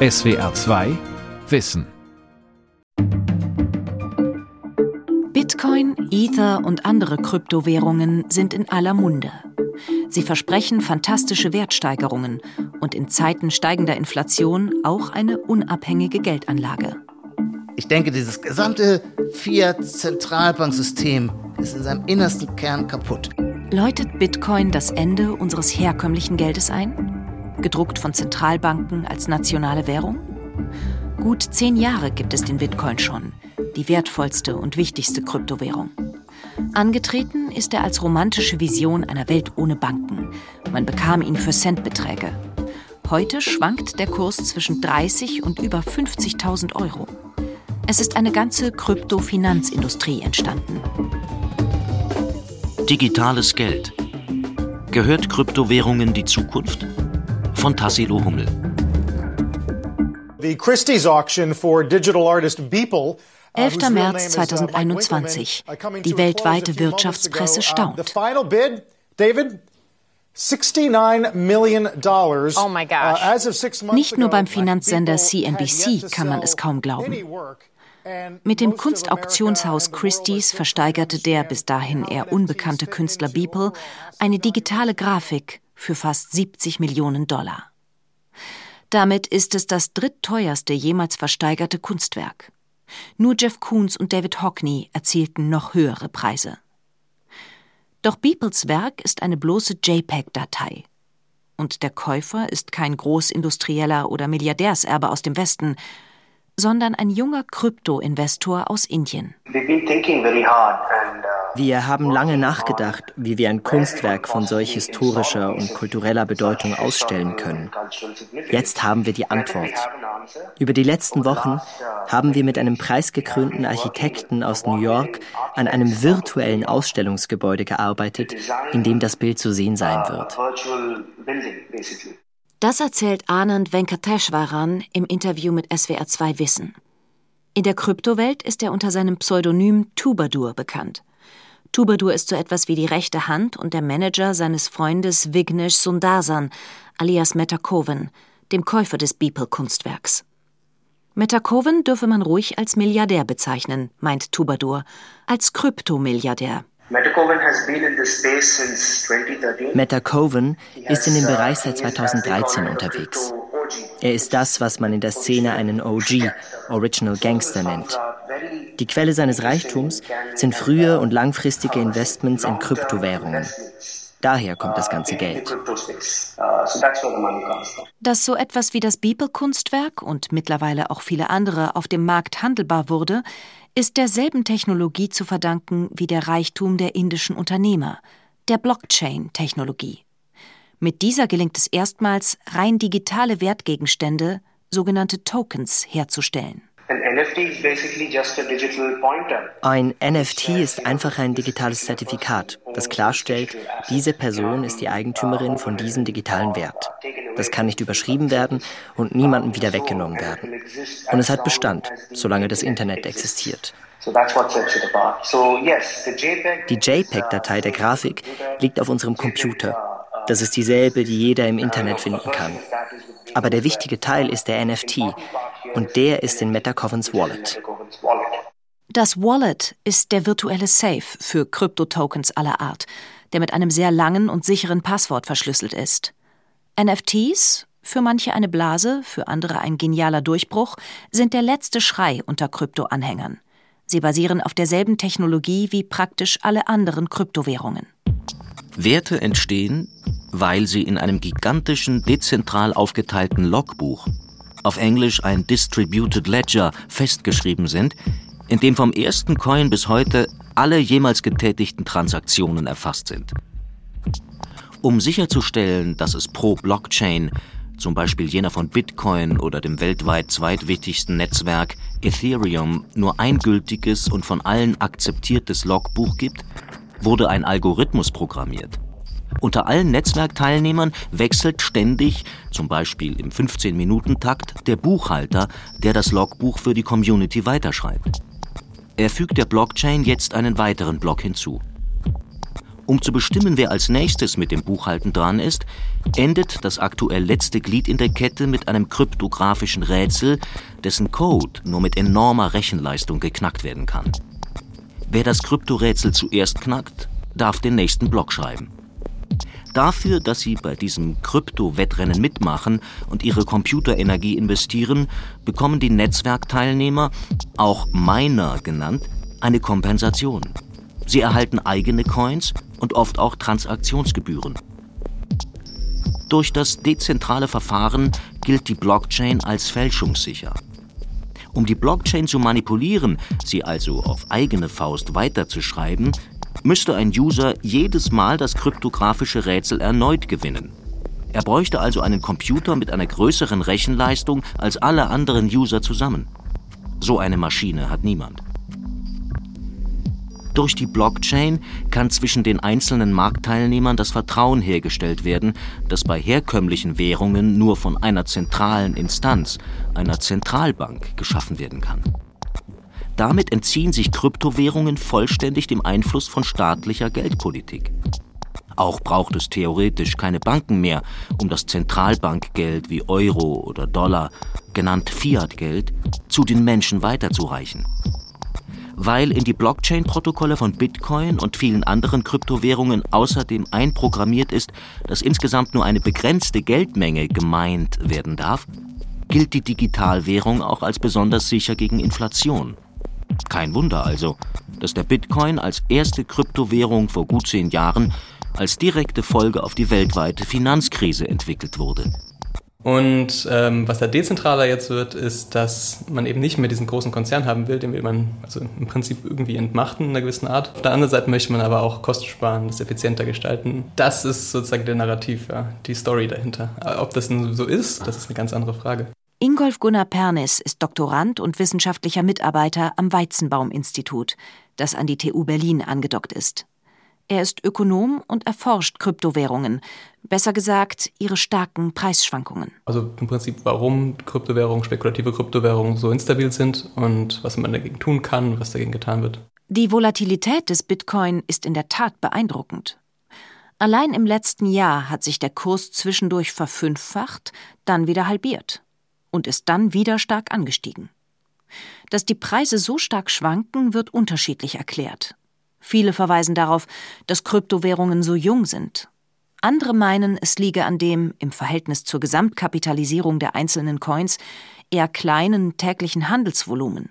SWR 2 Wissen Bitcoin, Ether und andere Kryptowährungen sind in aller Munde. Sie versprechen fantastische Wertsteigerungen und in Zeiten steigender Inflation auch eine unabhängige Geldanlage. Ich denke, dieses gesamte Fiat-Zentralbanksystem ist in seinem innersten Kern kaputt. Läutet Bitcoin das Ende unseres herkömmlichen Geldes ein? Gedruckt von Zentralbanken als nationale Währung? Gut zehn Jahre gibt es den Bitcoin schon, die wertvollste und wichtigste Kryptowährung. Angetreten ist er als romantische Vision einer Welt ohne Banken. Man bekam ihn für Centbeträge. Heute schwankt der Kurs zwischen 30 und über 50.000 Euro. Es ist eine ganze Kryptofinanzindustrie entstanden. Digitales Geld. Gehört Kryptowährungen die Zukunft? Von Tassilo Hummel. The Christie's auction for digital artist Beeple 11. März 2021. Die weltweite Wirtschaftspresse staunt. David, 69 million dollars. Oh my gosh. Nicht nur beim Finanzsender CNBC kann man es kaum glauben. Mit dem Kunstauktionshaus Christie's versteigerte der bis dahin eher unbekannte Künstler Beeple eine digitale Grafik für fast 70 Millionen Dollar. Damit ist es das drittteuerste jemals versteigerte Kunstwerk. Nur Jeff Koons und David Hockney erzielten noch höhere Preise. Doch Beeples Werk ist eine bloße JPEG-Datei. Und der Käufer ist kein Großindustrieller oder Milliardärserbe aus dem Westen, sondern ein junger Krypto-Investor aus Indien. Wir haben lange nachgedacht, wie wir ein Kunstwerk von solch historischer und kultureller Bedeutung ausstellen können. Jetzt haben wir die Antwort. Über die letzten Wochen haben wir mit einem preisgekrönten Architekten aus New York an einem virtuellen Ausstellungsgebäude gearbeitet, in dem das Bild zu sehen sein wird. Das erzählt Anand Venkateshwaran im Interview mit SWR2 Wissen. In der Kryptowelt ist er unter seinem Pseudonym Tubadur bekannt. Tubadur ist so etwas wie die rechte Hand und der Manager seines Freundes Vignesh Sundarsan, alias Metakoven, dem Käufer des Beeple-Kunstwerks. Metakoven dürfe man ruhig als Milliardär bezeichnen, meint Tubadur, als Kryptomilliardär. Metakoven ist in dem Bereich seit 2013 unterwegs. Er ist das, was man in der Szene einen OG, Original Gangster nennt. Die Quelle seines Reichtums sind frühe und langfristige Investments in Kryptowährungen. Daher kommt das ganze Geld. Dass so etwas wie das Beeple-Kunstwerk und mittlerweile auch viele andere auf dem Markt handelbar wurde, ist derselben Technologie zu verdanken wie der Reichtum der indischen Unternehmer, der Blockchain-Technologie. Mit dieser gelingt es erstmals, rein digitale Wertgegenstände, sogenannte Tokens, herzustellen. Ein NFT ist einfach ein digitales Zertifikat, das klarstellt, diese Person ist die Eigentümerin von diesem digitalen Wert. Das kann nicht überschrieben werden und niemandem wieder weggenommen werden. Und es hat Bestand, solange das Internet existiert. Die JPEG-Datei der Grafik liegt auf unserem Computer. Das ist dieselbe, die jeder im Internet finden kann. Aber der wichtige Teil ist der NFT und der ist in Metacovens Wallet. Das Wallet ist der virtuelle Safe für Kryptotokens aller Art, der mit einem sehr langen und sicheren Passwort verschlüsselt ist. NFTs, für manche eine Blase, für andere ein genialer Durchbruch, sind der letzte Schrei unter Krypto-Anhängern. Sie basieren auf derselben Technologie wie praktisch alle anderen Kryptowährungen. Werte entstehen, weil sie in einem gigantischen, dezentral aufgeteilten Logbuch, auf Englisch ein Distributed Ledger, festgeschrieben sind, in dem vom ersten Coin bis heute alle jemals getätigten Transaktionen erfasst sind. Um sicherzustellen, dass es pro Blockchain, zum Beispiel jener von Bitcoin oder dem weltweit zweitwichtigsten Netzwerk Ethereum, nur ein gültiges und von allen akzeptiertes Logbuch gibt, wurde ein Algorithmus programmiert. Unter allen Netzwerkteilnehmern wechselt ständig, zum Beispiel im 15-Minuten-Takt, der Buchhalter, der das Logbuch für die Community weiterschreibt. Er fügt der Blockchain jetzt einen weiteren Block hinzu. Um zu bestimmen, wer als nächstes mit dem Buchhalten dran ist, endet das aktuell letzte Glied in der Kette mit einem kryptografischen Rätsel, dessen Code nur mit enormer Rechenleistung geknackt werden kann. Wer das Kryptorätsel zuerst knackt, darf den nächsten Block schreiben. Dafür, dass sie bei diesem Krypto-Wettrennen mitmachen und ihre Computerenergie investieren, bekommen die Netzwerkteilnehmer, auch Miner genannt, eine Kompensation. Sie erhalten eigene Coins und oft auch Transaktionsgebühren. Durch das dezentrale Verfahren gilt die Blockchain als fälschungssicher. Um die Blockchain zu manipulieren, sie also auf eigene Faust weiterzuschreiben, müsste ein User jedes Mal das kryptografische Rätsel erneut gewinnen. Er bräuchte also einen Computer mit einer größeren Rechenleistung als alle anderen User zusammen. So eine Maschine hat niemand. Durch die Blockchain kann zwischen den einzelnen Marktteilnehmern das Vertrauen hergestellt werden, das bei herkömmlichen Währungen nur von einer zentralen Instanz, einer Zentralbank, geschaffen werden kann. Damit entziehen sich Kryptowährungen vollständig dem Einfluss von staatlicher Geldpolitik. Auch braucht es theoretisch keine Banken mehr, um das Zentralbankgeld wie Euro oder Dollar, genannt Fiat-Geld, zu den Menschen weiterzureichen weil in die Blockchain-Protokolle von Bitcoin und vielen anderen Kryptowährungen außerdem einprogrammiert ist, dass insgesamt nur eine begrenzte Geldmenge gemeint werden darf, gilt die Digitalwährung auch als besonders sicher gegen Inflation. Kein Wunder also, dass der Bitcoin als erste Kryptowährung vor gut zehn Jahren als direkte Folge auf die weltweite Finanzkrise entwickelt wurde. Und ähm, was da dezentraler jetzt wird, ist, dass man eben nicht mehr diesen großen Konzern haben will, den will man also im Prinzip irgendwie entmachten in einer gewissen Art. Auf der anderen Seite möchte man aber auch Kosten sparen, das effizienter gestalten. Das ist sozusagen der Narrativ, ja, die Story dahinter. Ob das nun so ist, das ist eine ganz andere Frage. Ingolf Gunnar Pernis ist Doktorand und wissenschaftlicher Mitarbeiter am Weizenbaum-Institut, das an die TU Berlin angedockt ist. Er ist Ökonom und erforscht Kryptowährungen, besser gesagt ihre starken Preisschwankungen. Also im Prinzip, warum Kryptowährungen, spekulative Kryptowährungen so instabil sind und was man dagegen tun kann, was dagegen getan wird. Die Volatilität des Bitcoin ist in der Tat beeindruckend. Allein im letzten Jahr hat sich der Kurs zwischendurch verfünffacht, dann wieder halbiert und ist dann wieder stark angestiegen. Dass die Preise so stark schwanken, wird unterschiedlich erklärt. Viele verweisen darauf, dass Kryptowährungen so jung sind. Andere meinen, es liege an dem, im Verhältnis zur Gesamtkapitalisierung der einzelnen Coins, eher kleinen täglichen Handelsvolumen.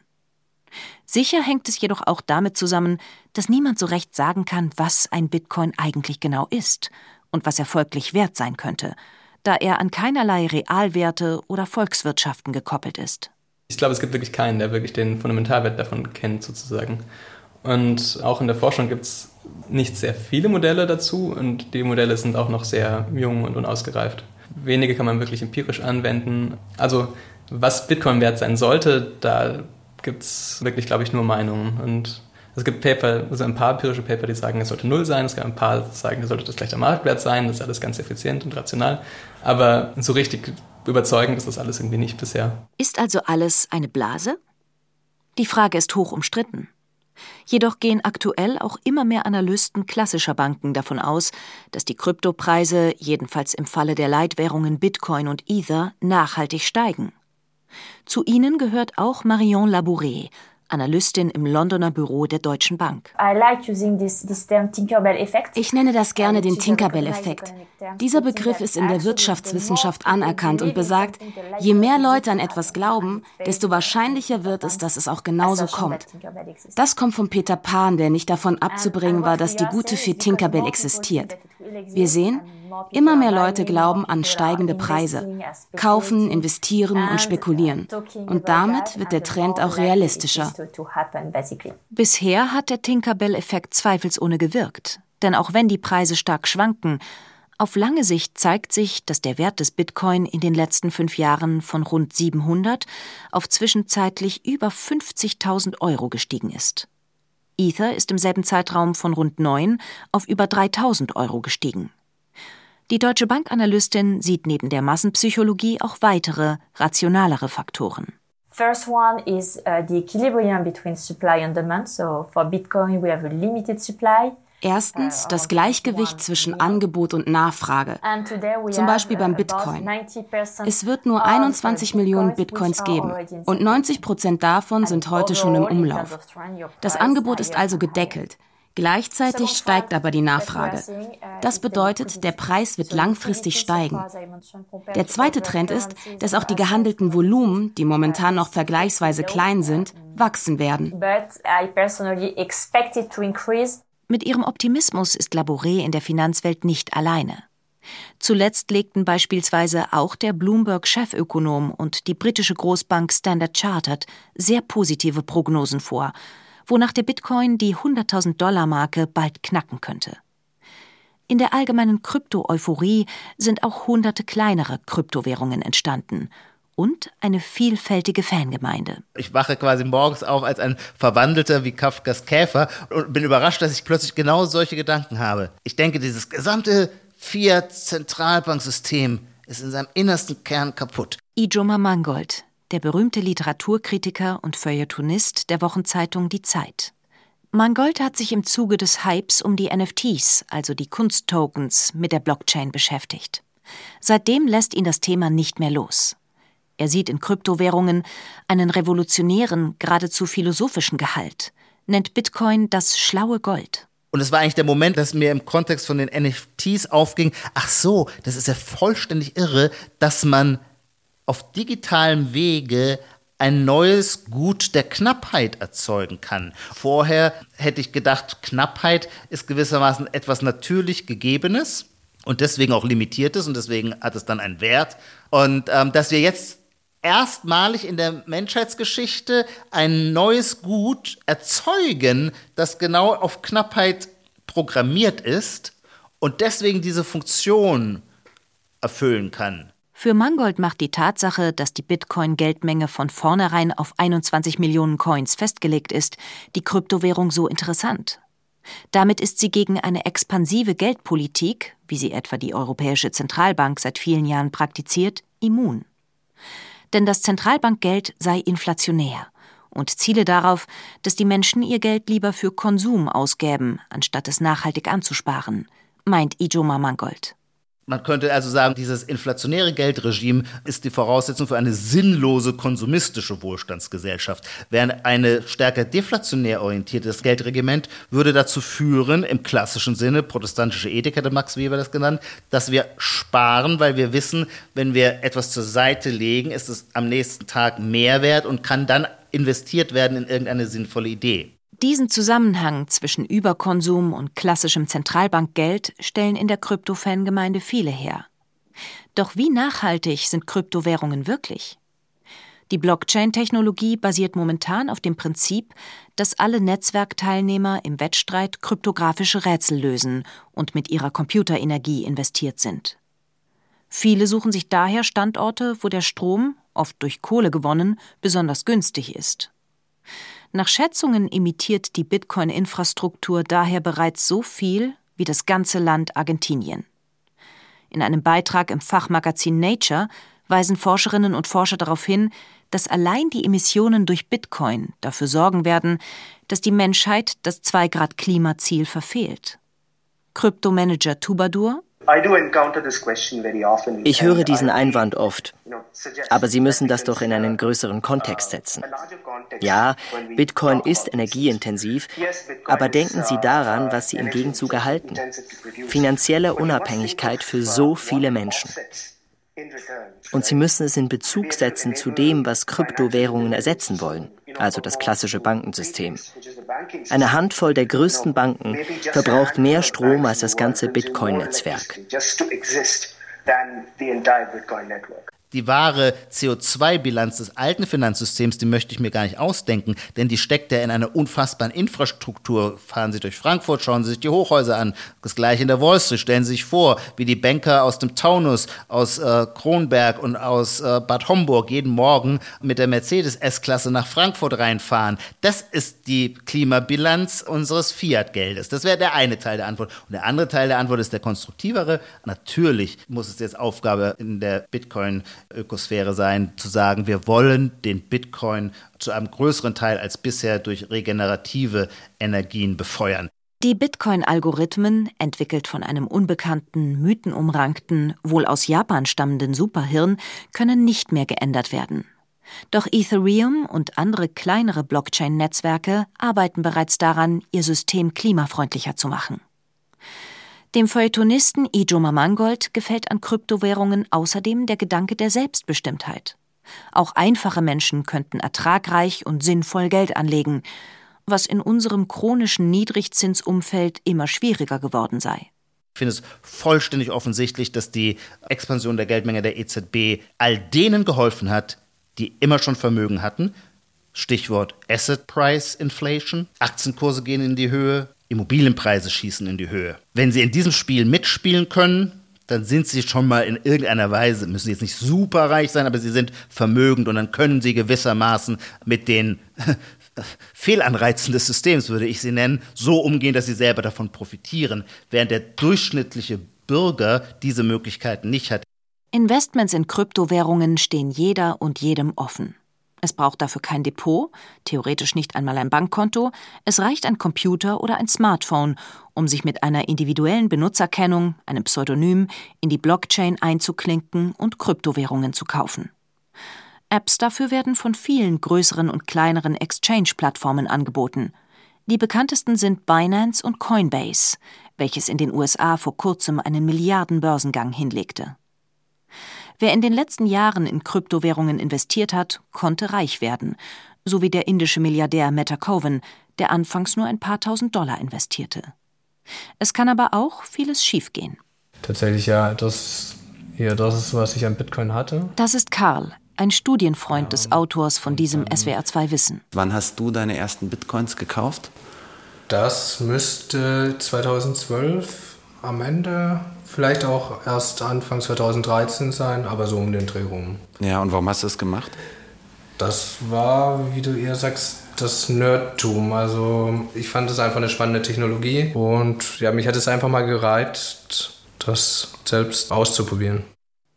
Sicher hängt es jedoch auch damit zusammen, dass niemand so recht sagen kann, was ein Bitcoin eigentlich genau ist und was er folglich wert sein könnte, da er an keinerlei Realwerte oder Volkswirtschaften gekoppelt ist. Ich glaube, es gibt wirklich keinen, der wirklich den Fundamentalwert davon kennt, sozusagen. Und auch in der Forschung gibt es nicht sehr viele Modelle dazu und die Modelle sind auch noch sehr jung und unausgereift. Wenige kann man wirklich empirisch anwenden. Also was Bitcoin wert sein sollte, da gibt es wirklich, glaube ich, nur Meinungen. Und es gibt Paper, also ein paar empirische Paper, die sagen, es sollte null sein. Es gibt ein paar, die sagen, es sollte das gleich der Marktwert sein. Das ist alles ganz effizient und rational. Aber so richtig überzeugend ist das alles irgendwie nicht bisher. Ist also alles eine Blase? Die Frage ist hoch umstritten. Jedoch gehen aktuell auch immer mehr Analysten klassischer Banken davon aus, dass die Kryptopreise, jedenfalls im Falle der Leitwährungen Bitcoin und Ether, nachhaltig steigen. Zu ihnen gehört auch Marion Labouré, Analystin im Londoner Büro der Deutschen Bank. Ich nenne das gerne den Tinkerbell-Effekt. Dieser Begriff ist in der Wirtschaftswissenschaft anerkannt und besagt, je mehr Leute an etwas glauben, desto wahrscheinlicher wird es, dass es auch genauso kommt. Das kommt von Peter Pan, der nicht davon abzubringen war, dass die gute Fee Tinkerbell existiert. Wir sehen, Immer mehr Leute glauben an steigende Preise, kaufen, investieren und spekulieren. Und damit wird der Trend auch realistischer. Bisher hat der Tinkerbell-Effekt zweifelsohne gewirkt. Denn auch wenn die Preise stark schwanken, auf lange Sicht zeigt sich, dass der Wert des Bitcoin in den letzten fünf Jahren von rund 700 auf zwischenzeitlich über 50.000 Euro gestiegen ist. Ether ist im selben Zeitraum von rund 9 auf über 3000 Euro gestiegen. Die Deutsche Bank-Analystin sieht neben der Massenpsychologie auch weitere, rationalere Faktoren. First one is uh, the equilibrium between supply and demand. So for Bitcoin we have a limited supply. Erstens das Gleichgewicht zwischen Angebot und Nachfrage, zum Beispiel beim Bitcoin. Es wird nur 21 Millionen Bitcoins geben und 90 Prozent davon sind heute schon im Umlauf. Das Angebot ist also gedeckelt. Gleichzeitig steigt aber die Nachfrage. Das bedeutet, der Preis wird langfristig steigen. Der zweite Trend ist, dass auch die gehandelten Volumen, die momentan noch vergleichsweise klein sind, wachsen werden. Mit ihrem Optimismus ist Labouré in der Finanzwelt nicht alleine. Zuletzt legten beispielsweise auch der Bloomberg-Chefökonom und die britische Großbank Standard Chartered sehr positive Prognosen vor, wonach der Bitcoin die 100.000 Dollar Marke bald knacken könnte. In der allgemeinen Krypto-Euphorie sind auch hunderte kleinere Kryptowährungen entstanden und eine vielfältige Fangemeinde. Ich wache quasi morgens auf als ein Verwandelter wie Kafkas Käfer und bin überrascht, dass ich plötzlich genau solche Gedanken habe. Ich denke, dieses gesamte Fiat-Zentralbanksystem ist in seinem innersten Kern kaputt. Ijoma Mangold, der berühmte Literaturkritiker und Feuilletonist der Wochenzeitung Die Zeit. Mangold hat sich im Zuge des Hypes um die NFTs, also die Kunsttokens, mit der Blockchain beschäftigt. Seitdem lässt ihn das Thema nicht mehr los. Er sieht in Kryptowährungen einen revolutionären, geradezu philosophischen Gehalt, nennt Bitcoin das schlaue Gold. Und es war eigentlich der Moment, dass mir im Kontext von den NFTs aufging, ach so, das ist ja vollständig irre, dass man auf digitalem Wege ein neues Gut der Knappheit erzeugen kann. Vorher hätte ich gedacht, Knappheit ist gewissermaßen etwas natürlich Gegebenes und deswegen auch limitiertes und deswegen hat es dann einen Wert. Und ähm, dass wir jetzt erstmalig in der Menschheitsgeschichte ein neues Gut erzeugen, das genau auf Knappheit programmiert ist und deswegen diese Funktion erfüllen kann. Für Mangold macht die Tatsache, dass die Bitcoin-Geldmenge von vornherein auf 21 Millionen Coins festgelegt ist, die Kryptowährung so interessant. Damit ist sie gegen eine expansive Geldpolitik, wie sie etwa die Europäische Zentralbank seit vielen Jahren praktiziert, immun. Denn das Zentralbankgeld sei inflationär und ziele darauf, dass die Menschen ihr Geld lieber für Konsum ausgäben, anstatt es nachhaltig anzusparen, meint Ijoma Mangold. Man könnte also sagen, dieses inflationäre Geldregime ist die Voraussetzung für eine sinnlose konsumistische Wohlstandsgesellschaft. Während eine stärker deflationär orientiertes Geldregiment würde dazu führen, im klassischen Sinne, protestantische Ethik hätte Max Weber das genannt, dass wir sparen, weil wir wissen, wenn wir etwas zur Seite legen, ist es am nächsten Tag mehr wert und kann dann investiert werden in irgendeine sinnvolle Idee. Diesen Zusammenhang zwischen Überkonsum und klassischem Zentralbankgeld stellen in der Krypto-Fangemeinde viele her. Doch wie nachhaltig sind Kryptowährungen wirklich? Die Blockchain-Technologie basiert momentan auf dem Prinzip, dass alle Netzwerkteilnehmer im Wettstreit kryptografische Rätsel lösen und mit ihrer Computerenergie investiert sind. Viele suchen sich daher Standorte, wo der Strom, oft durch Kohle gewonnen, besonders günstig ist. Nach Schätzungen emittiert die Bitcoin-Infrastruktur daher bereits so viel wie das ganze Land Argentinien. In einem Beitrag im Fachmagazin Nature weisen Forscherinnen und Forscher darauf hin, dass allein die Emissionen durch Bitcoin dafür sorgen werden, dass die Menschheit das 2-Grad-Klimaziel verfehlt. Kryptomanager Tubadur ich höre diesen Einwand oft, aber Sie müssen das doch in einen größeren Kontext setzen. Ja, Bitcoin ist energieintensiv, aber denken Sie daran, was Sie im Gegenzug erhalten. Finanzielle Unabhängigkeit für so viele Menschen. Und Sie müssen es in Bezug setzen zu dem, was Kryptowährungen ersetzen wollen, also das klassische Bankensystem. Eine Handvoll der größten Banken verbraucht mehr Strom als das ganze Bitcoin-Netzwerk die wahre CO2-Bilanz des alten Finanzsystems, die möchte ich mir gar nicht ausdenken, denn die steckt ja in einer unfassbaren Infrastruktur. Fahren Sie durch Frankfurt, schauen Sie sich die Hochhäuser an. Das gleiche in der Wall Street. Stellen Sie sich vor, wie die Banker aus dem Taunus, aus äh, Kronberg und aus äh, Bad Homburg jeden Morgen mit der Mercedes S-Klasse nach Frankfurt reinfahren. Das ist die Klimabilanz unseres Fiat-Geldes. Das wäre der eine Teil der Antwort. Und der andere Teil der Antwort ist der konstruktivere. Natürlich muss es jetzt Aufgabe in der Bitcoin Ökosphäre sein, zu sagen, wir wollen den Bitcoin zu einem größeren Teil als bisher durch regenerative Energien befeuern. Die Bitcoin-Algorithmen, entwickelt von einem unbekannten, mythenumrankten, wohl aus Japan stammenden Superhirn, können nicht mehr geändert werden. Doch Ethereum und andere kleinere Blockchain-Netzwerke arbeiten bereits daran, ihr System klimafreundlicher zu machen. Dem Feuilletonisten Ijoma Mangold gefällt an Kryptowährungen außerdem der Gedanke der Selbstbestimmtheit. Auch einfache Menschen könnten ertragreich und sinnvoll Geld anlegen, was in unserem chronischen Niedrigzinsumfeld immer schwieriger geworden sei. Ich finde es vollständig offensichtlich, dass die Expansion der Geldmenge der EZB all denen geholfen hat, die immer schon Vermögen hatten. Stichwort Asset Price Inflation. Aktienkurse gehen in die Höhe, Immobilienpreise schießen in die Höhe. Wenn Sie in diesem Spiel mitspielen können, dann sind sie schon mal in irgendeiner Weise, müssen jetzt nicht super reich sein, aber sie sind vermögend und dann können sie gewissermaßen mit den Fehlanreizen des Systems, würde ich sie nennen, so umgehen, dass sie selber davon profitieren, während der durchschnittliche Bürger diese Möglichkeiten nicht hat. Investments in Kryptowährungen stehen jeder und jedem offen. Es braucht dafür kein Depot, theoretisch nicht einmal ein Bankkonto, es reicht ein Computer oder ein Smartphone, um sich mit einer individuellen Benutzerkennung, einem Pseudonym, in die Blockchain einzuklinken und Kryptowährungen zu kaufen. Apps dafür werden von vielen größeren und kleineren Exchange-Plattformen angeboten. Die bekanntesten sind Binance und Coinbase, welches in den USA vor kurzem einen Milliardenbörsengang hinlegte. Wer in den letzten Jahren in Kryptowährungen investiert hat, konnte reich werden, so wie der indische Milliardär Meta Coven, der anfangs nur ein paar tausend Dollar investierte. Es kann aber auch vieles schiefgehen. Tatsächlich ja, das, ja, das ist, was ich an Bitcoin hatte. Das ist Karl, ein Studienfreund des Autors von diesem SWR2 Wissen. Wann hast du deine ersten Bitcoins gekauft? Das müsste 2012 am Ende vielleicht auch erst Anfang 2013 sein, aber so um den Dreh rum. Ja, und warum hast du das gemacht? Das war, wie du eher sagst, das Nerdtum. Also ich fand es einfach eine spannende Technologie und ja, mich hat es einfach mal gereizt, das selbst auszuprobieren.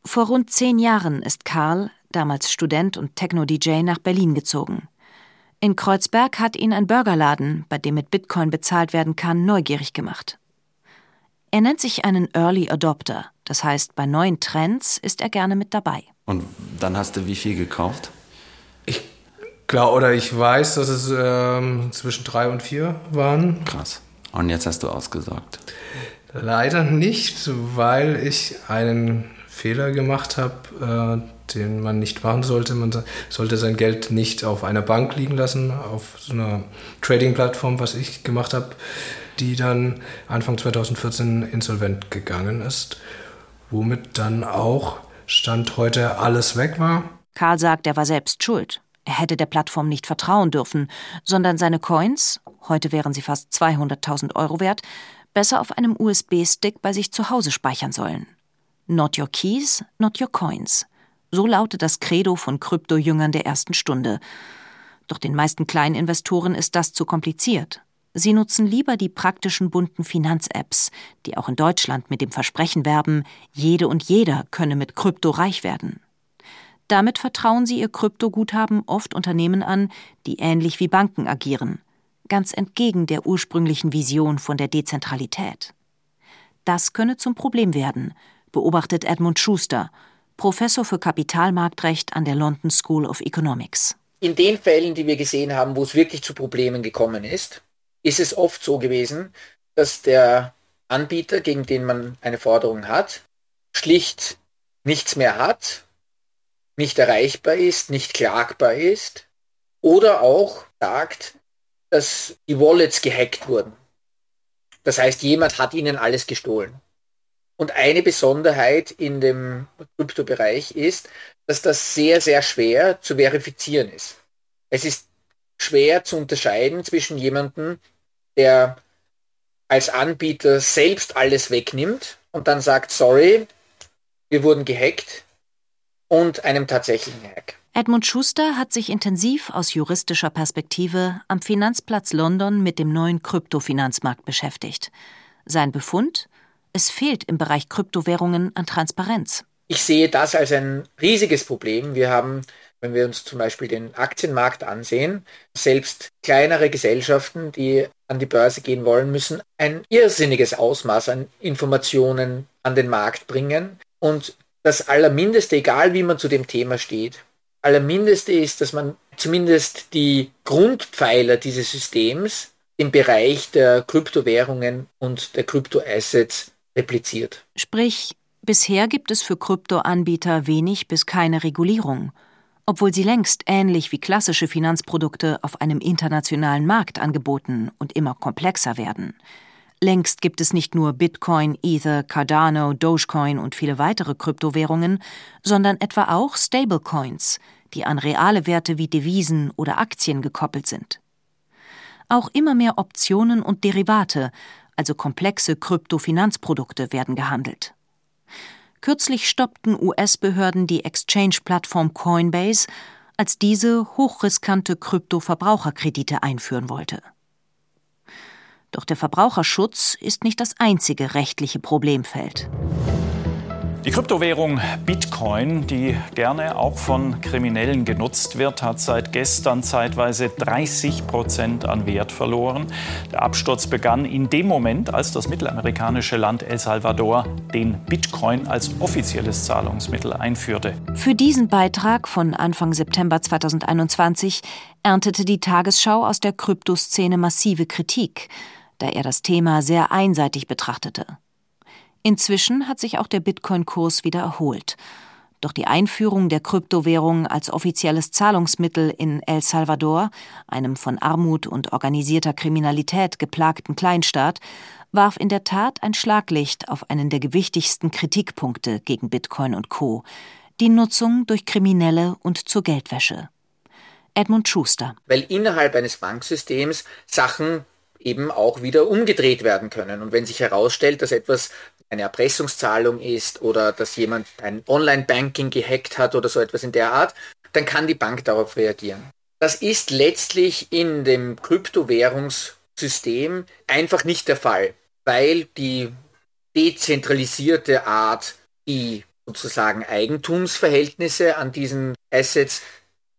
Vor rund zehn Jahren ist Karl, damals Student und Techno-DJ, nach Berlin gezogen. In Kreuzberg hat ihn ein Burgerladen, bei dem mit Bitcoin bezahlt werden kann, neugierig gemacht. Er nennt sich einen Early Adopter, das heißt, bei neuen Trends ist er gerne mit dabei. Und dann hast du wie viel gekauft? Ich glaube, oder ich weiß, dass es ähm, zwischen drei und vier waren. Krass. Und jetzt hast du ausgesorgt? Leider nicht, weil ich einen Fehler gemacht habe, äh, den man nicht machen sollte. Man sollte sein Geld nicht auf einer Bank liegen lassen, auf so einer Trading-Plattform, was ich gemacht habe die dann Anfang 2014 insolvent gegangen ist, womit dann auch Stand heute alles weg war. Karl sagt, er war selbst schuld. Er hätte der Plattform nicht vertrauen dürfen, sondern seine Coins, heute wären sie fast 200.000 Euro wert, besser auf einem USB-Stick bei sich zu Hause speichern sollen. Not your keys, not your coins. So lautet das Credo von Krypto-Jüngern der ersten Stunde. Doch den meisten kleinen Investoren ist das zu kompliziert. Sie nutzen lieber die praktischen bunten Finanz-Apps, die auch in Deutschland mit dem Versprechen werben, jede und jeder könne mit Krypto reich werden. Damit vertrauen sie ihr Kryptoguthaben oft Unternehmen an, die ähnlich wie Banken agieren, ganz entgegen der ursprünglichen Vision von der Dezentralität. Das könne zum Problem werden, beobachtet Edmund Schuster, Professor für Kapitalmarktrecht an der London School of Economics. In den Fällen, die wir gesehen haben, wo es wirklich zu Problemen gekommen ist, ist es oft so gewesen, dass der Anbieter, gegen den man eine Forderung hat, schlicht nichts mehr hat, nicht erreichbar ist, nicht klagbar ist oder auch sagt, dass die Wallets gehackt wurden. Das heißt, jemand hat ihnen alles gestohlen. Und eine Besonderheit in dem Kryptobereich ist, dass das sehr, sehr schwer zu verifizieren ist. Es ist schwer zu unterscheiden zwischen jemandem, der als Anbieter selbst alles wegnimmt und dann sagt, sorry, wir wurden gehackt und einem tatsächlichen Hack. Edmund Schuster hat sich intensiv aus juristischer Perspektive am Finanzplatz London mit dem neuen Kryptofinanzmarkt beschäftigt. Sein Befund? Es fehlt im Bereich Kryptowährungen an Transparenz. Ich sehe das als ein riesiges Problem. Wir haben Wenn wir uns zum Beispiel den Aktienmarkt ansehen, selbst kleinere Gesellschaften, die an die Börse gehen wollen, müssen ein irrsinniges Ausmaß an Informationen an den Markt bringen. Und das Allermindeste, egal wie man zu dem Thema steht, Allermindeste ist, dass man zumindest die Grundpfeiler dieses Systems im Bereich der Kryptowährungen und der Kryptoassets repliziert. Sprich, bisher gibt es für Kryptoanbieter wenig bis keine Regulierung, obwohl sie längst ähnlich wie klassische Finanzprodukte auf einem internationalen Markt angeboten und immer komplexer werden. Längst gibt es nicht nur Bitcoin, Ether, Cardano, Dogecoin und viele weitere Kryptowährungen, sondern etwa auch Stablecoins, die an reale Werte wie Devisen oder Aktien gekoppelt sind. Auch immer mehr Optionen und Derivate, also komplexe Kryptofinanzprodukte, werden gehandelt. Kürzlich stoppten US-Behörden die Exchange-Plattform Coinbase, als diese hochriskante Kryptoverbraucherkredite einführen wollte. Doch der Verbraucherschutz ist nicht das einzige rechtliche Problemfeld. Die Kryptowährung Bitcoin, die gerne auch von Kriminellen genutzt wird, hat seit gestern zeitweise 30 Prozent an Wert verloren. Der Absturz begann in dem Moment, als das mittelamerikanische Land El Salvador den Bitcoin als offizielles Zahlungsmittel einführte. Für diesen Beitrag von Anfang September 2021 erntete die Tagesschau aus der Kryptoszene massive Kritik da er das Thema sehr einseitig betrachtete. Inzwischen hat sich auch der Bitcoin-Kurs wieder erholt. Doch die Einführung der Kryptowährung als offizielles Zahlungsmittel in El Salvador, einem von Armut und organisierter Kriminalität geplagten Kleinstaat, warf in der Tat ein Schlaglicht auf einen der gewichtigsten Kritikpunkte gegen Bitcoin und Co. die Nutzung durch Kriminelle und zur Geldwäsche. Edmund Schuster. Weil innerhalb eines Banksystems Sachen eben auch wieder umgedreht werden können. Und wenn sich herausstellt, dass etwas eine Erpressungszahlung ist oder dass jemand ein Online-Banking gehackt hat oder so etwas in der Art, dann kann die Bank darauf reagieren. Das ist letztlich in dem Kryptowährungssystem einfach nicht der Fall, weil die dezentralisierte Art, die sozusagen Eigentumsverhältnisse an diesen Assets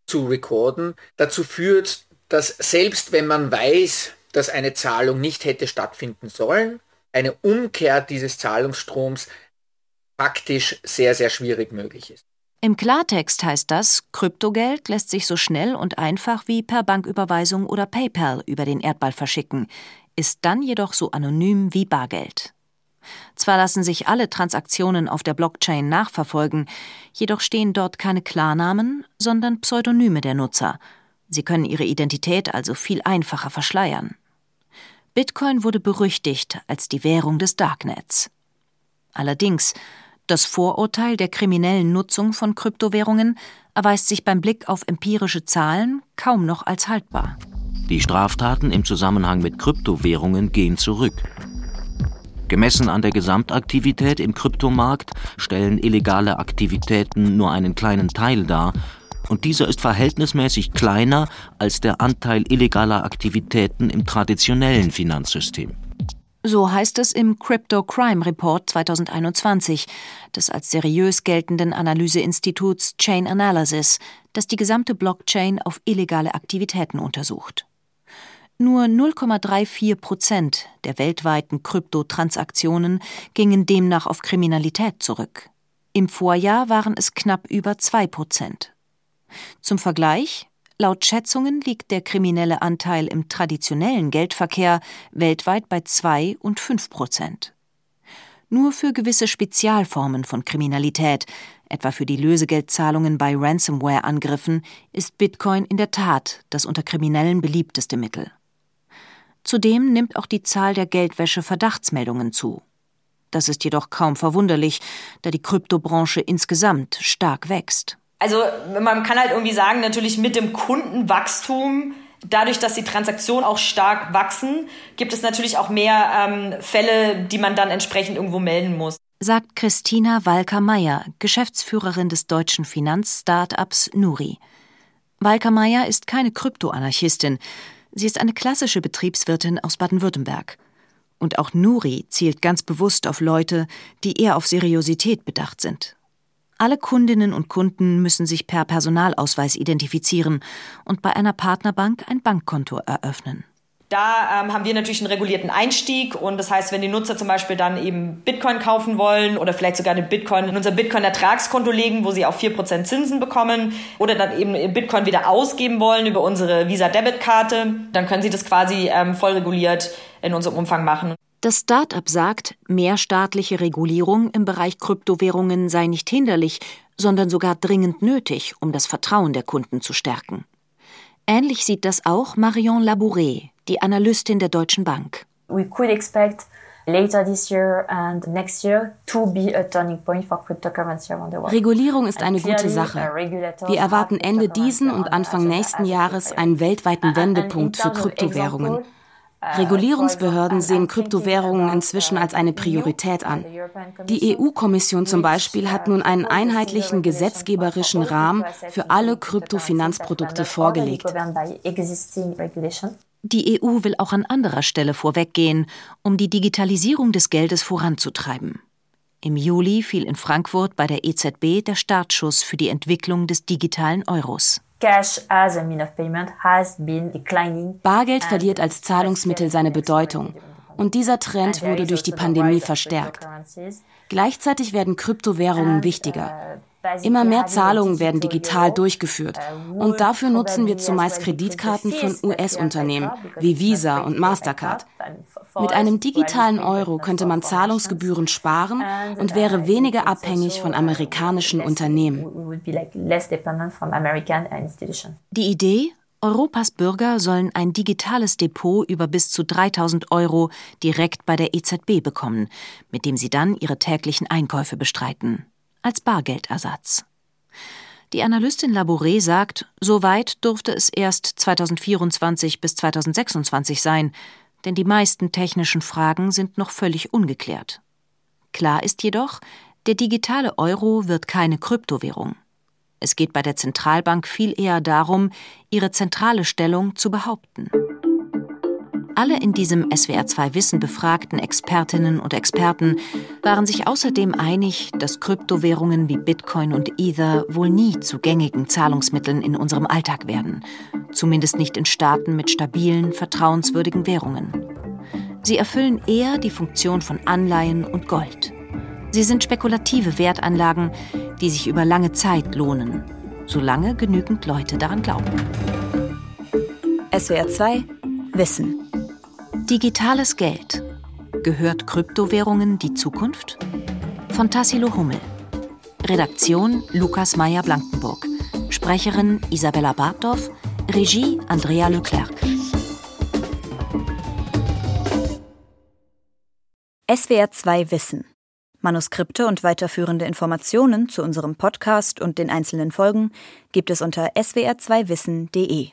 zu recorden, dazu führt, dass selbst wenn man weiß, dass eine Zahlung nicht hätte stattfinden sollen. Eine Umkehr dieses Zahlungsstroms praktisch sehr, sehr schwierig möglich ist. Im Klartext heißt das, Kryptogeld lässt sich so schnell und einfach wie per Banküberweisung oder PayPal über den Erdball verschicken, ist dann jedoch so anonym wie Bargeld. Zwar lassen sich alle Transaktionen auf der Blockchain nachverfolgen, jedoch stehen dort keine Klarnamen, sondern Pseudonyme der Nutzer. Sie können ihre Identität also viel einfacher verschleiern. Bitcoin wurde berüchtigt als die Währung des Darknets. Allerdings, das Vorurteil der kriminellen Nutzung von Kryptowährungen erweist sich beim Blick auf empirische Zahlen kaum noch als haltbar. Die Straftaten im Zusammenhang mit Kryptowährungen gehen zurück. Gemessen an der Gesamtaktivität im Kryptomarkt stellen illegale Aktivitäten nur einen kleinen Teil dar und dieser ist verhältnismäßig kleiner als der Anteil illegaler Aktivitäten im traditionellen Finanzsystem. So heißt es im Crypto Crime Report 2021 des als seriös geltenden Analyseinstituts Chain Analysis, das die gesamte Blockchain auf illegale Aktivitäten untersucht. Nur 0,34 Prozent der weltweiten Kryptotransaktionen gingen demnach auf Kriminalität zurück. Im Vorjahr waren es knapp über 2 Prozent. Zum Vergleich, laut Schätzungen liegt der kriminelle Anteil im traditionellen Geldverkehr weltweit bei 2 und 5 Prozent. Nur für gewisse Spezialformen von Kriminalität, etwa für die Lösegeldzahlungen bei Ransomware-Angriffen, ist Bitcoin in der Tat das unter Kriminellen beliebteste Mittel. Zudem nimmt auch die Zahl der Geldwäsche-Verdachtsmeldungen zu. Das ist jedoch kaum verwunderlich, da die Kryptobranche insgesamt stark wächst. Also man kann halt irgendwie sagen, natürlich mit dem Kundenwachstum dadurch, dass die Transaktionen auch stark wachsen, gibt es natürlich auch mehr ähm, Fälle, die man dann entsprechend irgendwo melden muss. Sagt Christina Walker-Meyer, Geschäftsführerin des deutschen Finanzstartups Nuri. Walker-Meyer ist keine Kryptoanarchistin. Sie ist eine klassische Betriebswirtin aus Baden-Württemberg. Und auch Nuri zielt ganz bewusst auf Leute, die eher auf Seriosität bedacht sind. Alle Kundinnen und Kunden müssen sich per Personalausweis identifizieren und bei einer Partnerbank ein Bankkonto eröffnen. Da ähm, haben wir natürlich einen regulierten Einstieg und das heißt, wenn die Nutzer zum Beispiel dann eben Bitcoin kaufen wollen oder vielleicht sogar eine Bitcoin in unser Bitcoin-Ertragskonto legen, wo sie auch 4% Zinsen bekommen oder dann eben Bitcoin wieder ausgeben wollen über unsere Visa-Debit-Karte, dann können sie das quasi ähm, voll reguliert in unserem Umfang machen. Das Start-up sagt, mehr staatliche Regulierung im Bereich Kryptowährungen sei nicht hinderlich, sondern sogar dringend nötig, um das Vertrauen der Kunden zu stärken. Ähnlich sieht das auch Marion Labouret, die Analystin der Deutschen Bank. We could expect later this year and next year to be a turning point for cryptocurrency around the world. Regulierung ist eine gute Sache. Wir erwarten Ende diesen und Anfang nächsten Jahres einen weltweiten Wendepunkt für Kryptowährungen. Regulierungsbehörden sehen Kryptowährungen inzwischen als eine Priorität an. Die EU-Kommission zum Beispiel hat nun einen einheitlichen gesetzgeberischen Rahmen für alle Kryptofinanzprodukte vorgelegt. Die EU will auch an anderer Stelle vorweggehen, um die Digitalisierung des Geldes voranzutreiben. Im Juli fiel in Frankfurt bei der EZB der Startschuss für die Entwicklung des digitalen Euros. Bargeld verliert als Zahlungsmittel seine Bedeutung. Und dieser Trend wurde durch die Pandemie verstärkt. Gleichzeitig werden Kryptowährungen wichtiger. Immer mehr Zahlungen werden digital durchgeführt und dafür nutzen wir zumeist Kreditkarten von US-Unternehmen wie Visa und Mastercard. Mit einem digitalen Euro könnte man Zahlungsgebühren sparen und wäre weniger abhängig von amerikanischen Unternehmen. Die Idee? Europas Bürger sollen ein digitales Depot über bis zu 3000 Euro direkt bei der EZB bekommen, mit dem sie dann ihre täglichen Einkäufe bestreiten als Bargeldersatz. Die Analystin Labouré sagt, so weit durfte es erst 2024 bis 2026 sein, denn die meisten technischen Fragen sind noch völlig ungeklärt. Klar ist jedoch, der digitale Euro wird keine Kryptowährung. Es geht bei der Zentralbank viel eher darum, ihre zentrale Stellung zu behaupten. Alle in diesem SWR2 Wissen befragten Expertinnen und Experten waren sich außerdem einig, dass Kryptowährungen wie Bitcoin und Ether wohl nie zu gängigen Zahlungsmitteln in unserem Alltag werden, zumindest nicht in Staaten mit stabilen, vertrauenswürdigen Währungen. Sie erfüllen eher die Funktion von Anleihen und Gold. Sie sind spekulative Wertanlagen, die sich über lange Zeit lohnen, solange genügend Leute daran glauben. SWR 2 Wissen Digitales Geld. Gehört Kryptowährungen die Zukunft? Von Tassilo Hummel. Redaktion Lukas Meyer-Blankenburg. Sprecherin Isabella Bartdorf. Regie Andrea Leclerc. SWR 2 Wissen. Manuskripte und weiterführende Informationen zu unserem Podcast und den einzelnen Folgen gibt es unter swr2wissen.de.